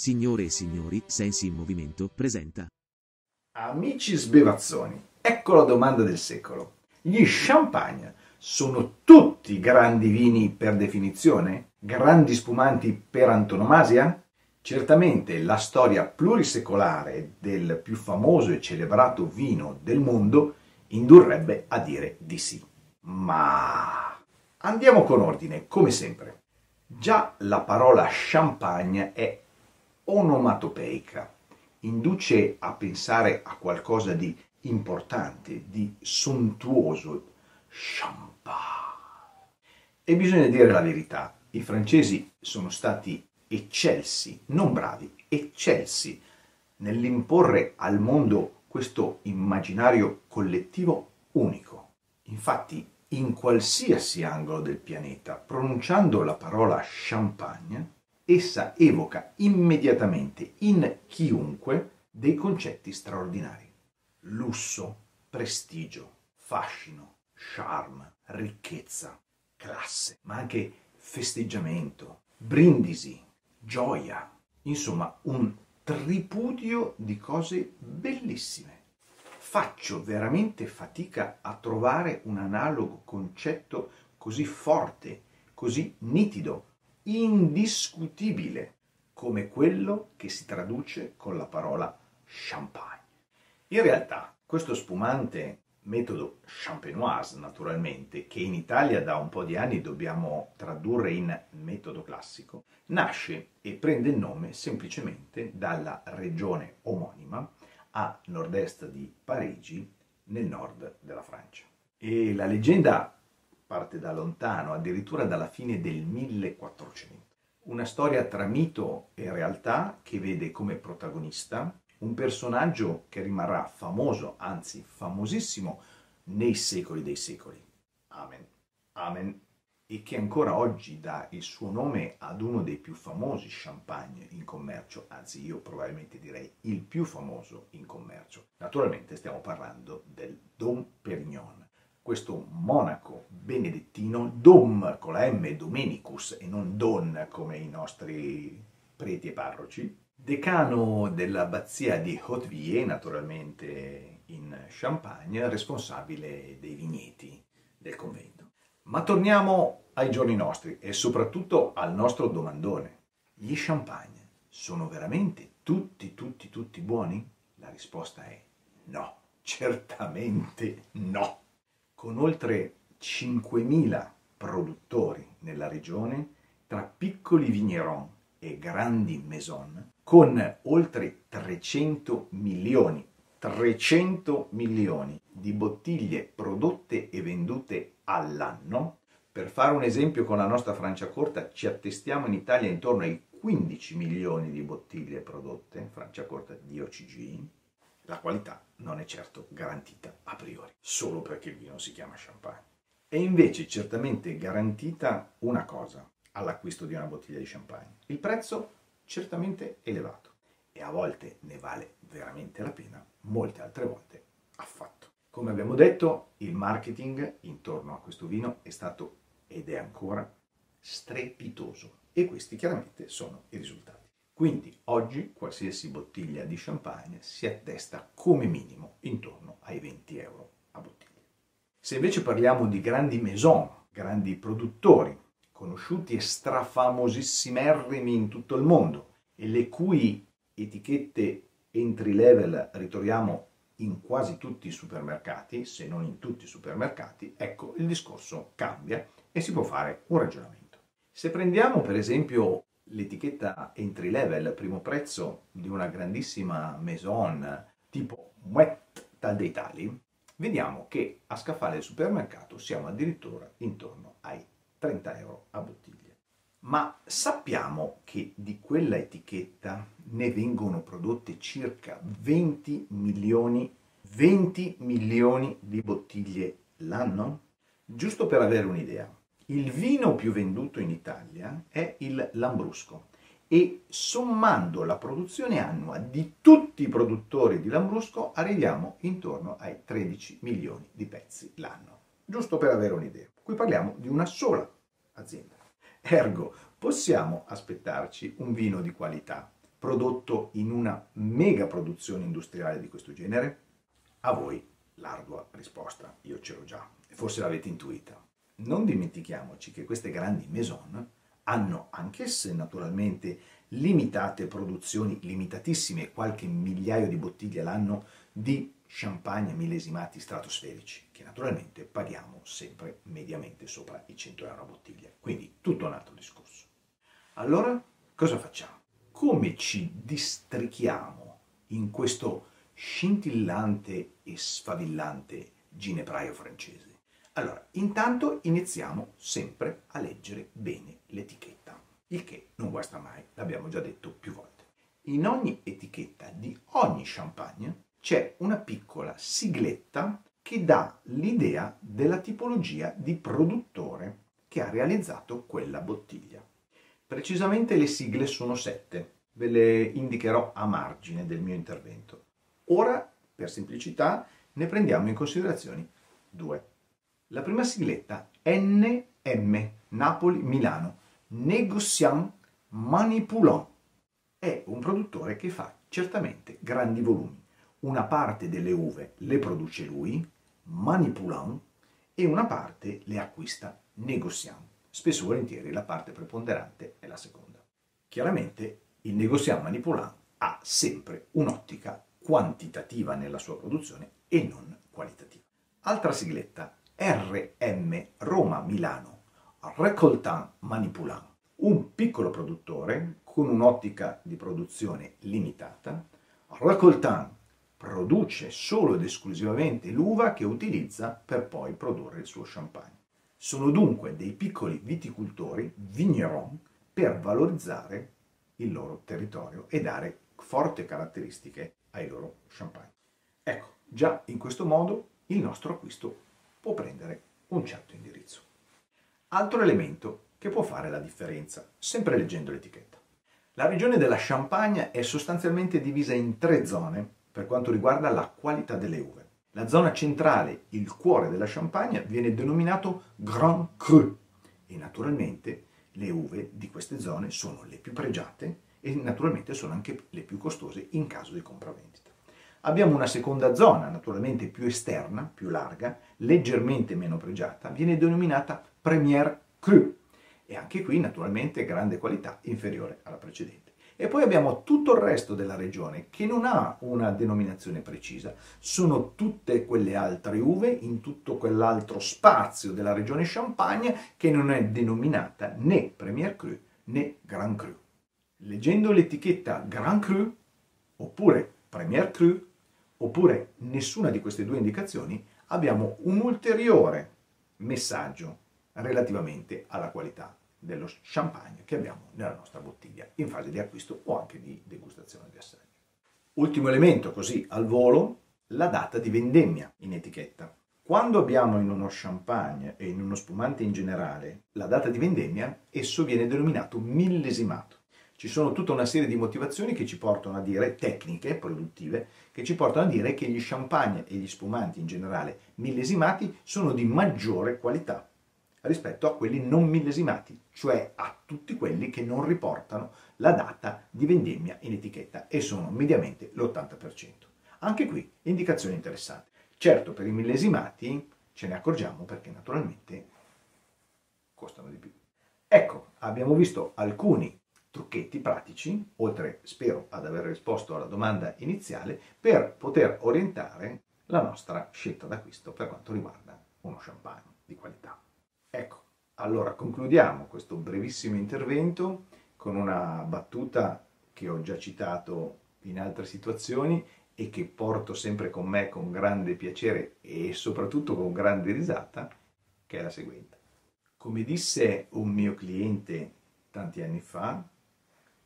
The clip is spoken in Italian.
Signore e signori, Sensi in Movimento presenta Amici sbevazzoni, ecco la domanda del secolo. Gli champagne sono tutti grandi vini per definizione? Grandi spumanti per antonomasia? Certamente la storia plurisecolare del più famoso e celebrato vino del mondo indurrebbe a dire di sì. Ma andiamo con ordine, come sempre. Già la parola champagne è onomatopeica, induce a pensare a qualcosa di importante, di sontuoso, champagne. E bisogna dire la verità, i francesi sono stati eccelsi, non bravi, eccelsi nell'imporre al mondo questo immaginario collettivo unico. Infatti, in qualsiasi angolo del pianeta, pronunciando la parola champagne, essa evoca immediatamente in chiunque dei concetti straordinari. Lusso, prestigio, fascino, charme, ricchezza, classe, ma anche festeggiamento, brindisi, gioia, insomma un tripudio di cose bellissime. Faccio veramente fatica a trovare un analogo concetto così forte, così nitido, indiscutibile come quello che si traduce con la parola champagne. In realtà questo spumante metodo champenoise naturalmente, che in Italia da un po' di anni dobbiamo tradurre in metodo classico, nasce e prende il nome semplicemente dalla regione omonima a nord-est di Parigi, nel nord della Francia. E la leggenda parte da lontano, addirittura dalla fine del 1400. Una storia tra mito e realtà che vede come protagonista un personaggio che rimarrà famoso, anzi famosissimo, nei secoli dei secoli. Amen. Amen. E che ancora oggi dà il suo nome ad uno dei più famosi champagne in commercio, anzi io probabilmente direi il più famoso in commercio. Naturalmente stiamo parlando del Dom Perignon questo monaco benedettino, Dom con la M Domenicus e non Don come i nostri preti e parroci, decano dell'abbazia di Hauteville, naturalmente in Champagne, responsabile dei vigneti del convento. Ma torniamo ai giorni nostri e soprattutto al nostro domandone. Gli champagne sono veramente tutti, tutti, tutti buoni? La risposta è no, certamente no con oltre 5.000 produttori nella regione, tra piccoli vigneron e grandi maison, con oltre 300 milioni, 300 milioni di bottiglie prodotte e vendute all'anno. Per fare un esempio con la nostra Francia corta, ci attestiamo in Italia intorno ai 15 milioni di bottiglie prodotte, Francia corta di OCG, la qualità non è certo garantita a priori, solo perché il vino si chiama champagne. È invece certamente garantita una cosa all'acquisto di una bottiglia di champagne. Il prezzo certamente elevato e a volte ne vale veramente la pena, molte altre volte affatto. Come abbiamo detto, il marketing intorno a questo vino è stato ed è ancora strepitoso e questi chiaramente sono i risultati. Quindi oggi qualsiasi bottiglia di champagne si attesta come minimo intorno ai 20 euro a bottiglia. Se invece parliamo di grandi maison, grandi produttori, conosciuti e strafamosissimissimi in tutto il mondo e le cui etichette entry level ritroviamo in quasi tutti i supermercati, se non in tutti i supermercati, ecco il discorso cambia e si può fare un ragionamento. Se prendiamo per esempio l'etichetta entry level, primo prezzo di una grandissima maison tipo Moet Tal dei Tali, vediamo che a scaffale del supermercato siamo addirittura intorno ai 30 euro a bottiglia. Ma sappiamo che di quella etichetta ne vengono prodotte circa 20 milioni, 20 milioni di bottiglie l'anno? Giusto per avere un'idea, il vino più venduto in Italia è il Lambrusco e sommando la produzione annua di tutti i produttori di Lambrusco arriviamo intorno ai 13 milioni di pezzi l'anno. Giusto per avere un'idea. Qui parliamo di una sola azienda. Ergo, possiamo aspettarci un vino di qualità prodotto in una mega produzione industriale di questo genere? A voi l'ardua risposta, io ce l'ho già, forse l'avete intuita. Non dimentichiamoci che queste grandi maison hanno anch'esse naturalmente limitate produzioni, limitatissime, qualche migliaio di bottiglie l'anno di champagne millesimati stratosferici, che naturalmente paghiamo sempre mediamente sopra i 100 euro a bottiglia. Quindi tutto un altro discorso. Allora, cosa facciamo? Come ci districhiamo in questo scintillante e sfavillante ginepraio francese? Allora, intanto iniziamo sempre a leggere bene l'etichetta, il che non guasta mai, l'abbiamo già detto più volte. In ogni etichetta di ogni champagne c'è una piccola sigletta che dà l'idea della tipologia di produttore che ha realizzato quella bottiglia. Precisamente le sigle sono sette, ve le indicherò a margine del mio intervento. Ora, per semplicità, ne prendiamo in considerazione due. La prima sigletta NM, Napoli-Milano, Negociant Manipulant. È un produttore che fa certamente grandi volumi. Una parte delle uve le produce lui, Manipulant, e una parte le acquista Negociant. Spesso e volentieri la parte preponderante è la seconda. Chiaramente il Negociant Manipulant ha sempre un'ottica quantitativa nella sua produzione e non qualitativa. Altra sigletta RM Roma Milano Recoltan Manipulant, un piccolo produttore con un'ottica di produzione limitata. Recoltan produce solo ed esclusivamente l'uva che utilizza per poi produrre il suo champagne. Sono dunque dei piccoli viticoltori, vigneron, per valorizzare il loro territorio e dare forti caratteristiche ai loro champagne. Ecco, già in questo modo il nostro acquisto può prendere un certo indirizzo. Altro elemento che può fare la differenza, sempre leggendo l'etichetta. La regione della Champagne è sostanzialmente divisa in tre zone per quanto riguarda la qualità delle uve. La zona centrale, il cuore della Champagne, viene denominato Grand Cru e naturalmente le uve di queste zone sono le più pregiate e naturalmente sono anche le più costose in caso di compravendita. Abbiamo una seconda zona, naturalmente più esterna, più larga, leggermente meno pregiata, viene denominata Premier Cru e anche qui naturalmente grande qualità inferiore alla precedente. E poi abbiamo tutto il resto della regione che non ha una denominazione precisa, sono tutte quelle altre uve in tutto quell'altro spazio della regione Champagne che non è denominata né Premier Cru né Grand Cru. Leggendo l'etichetta Grand Cru oppure Premier Cru oppure nessuna di queste due indicazioni, abbiamo un ulteriore messaggio relativamente alla qualità dello champagne che abbiamo nella nostra bottiglia in fase di acquisto o anche di degustazione di assaggio. Ultimo elemento, così al volo, la data di vendemmia in etichetta. Quando abbiamo in uno champagne e in uno spumante in generale la data di vendemmia, esso viene denominato millesimato. Ci sono tutta una serie di motivazioni che ci portano a dire, tecniche produttive, che ci portano a dire che gli champagne e gli spumanti in generale millesimati sono di maggiore qualità rispetto a quelli non millesimati, cioè a tutti quelli che non riportano la data di vendemmia in etichetta e sono mediamente l'80%. Anche qui indicazioni interessanti. Certo, per i millesimati ce ne accorgiamo perché naturalmente costano di più. Ecco, abbiamo visto alcuni trucchetti pratici, oltre spero ad aver risposto alla domanda iniziale, per poter orientare la nostra scelta d'acquisto per quanto riguarda uno champagne di qualità. Ecco, allora concludiamo questo brevissimo intervento con una battuta che ho già citato in altre situazioni e che porto sempre con me con grande piacere e soprattutto con grande risata, che è la seguente. Come disse un mio cliente tanti anni fa,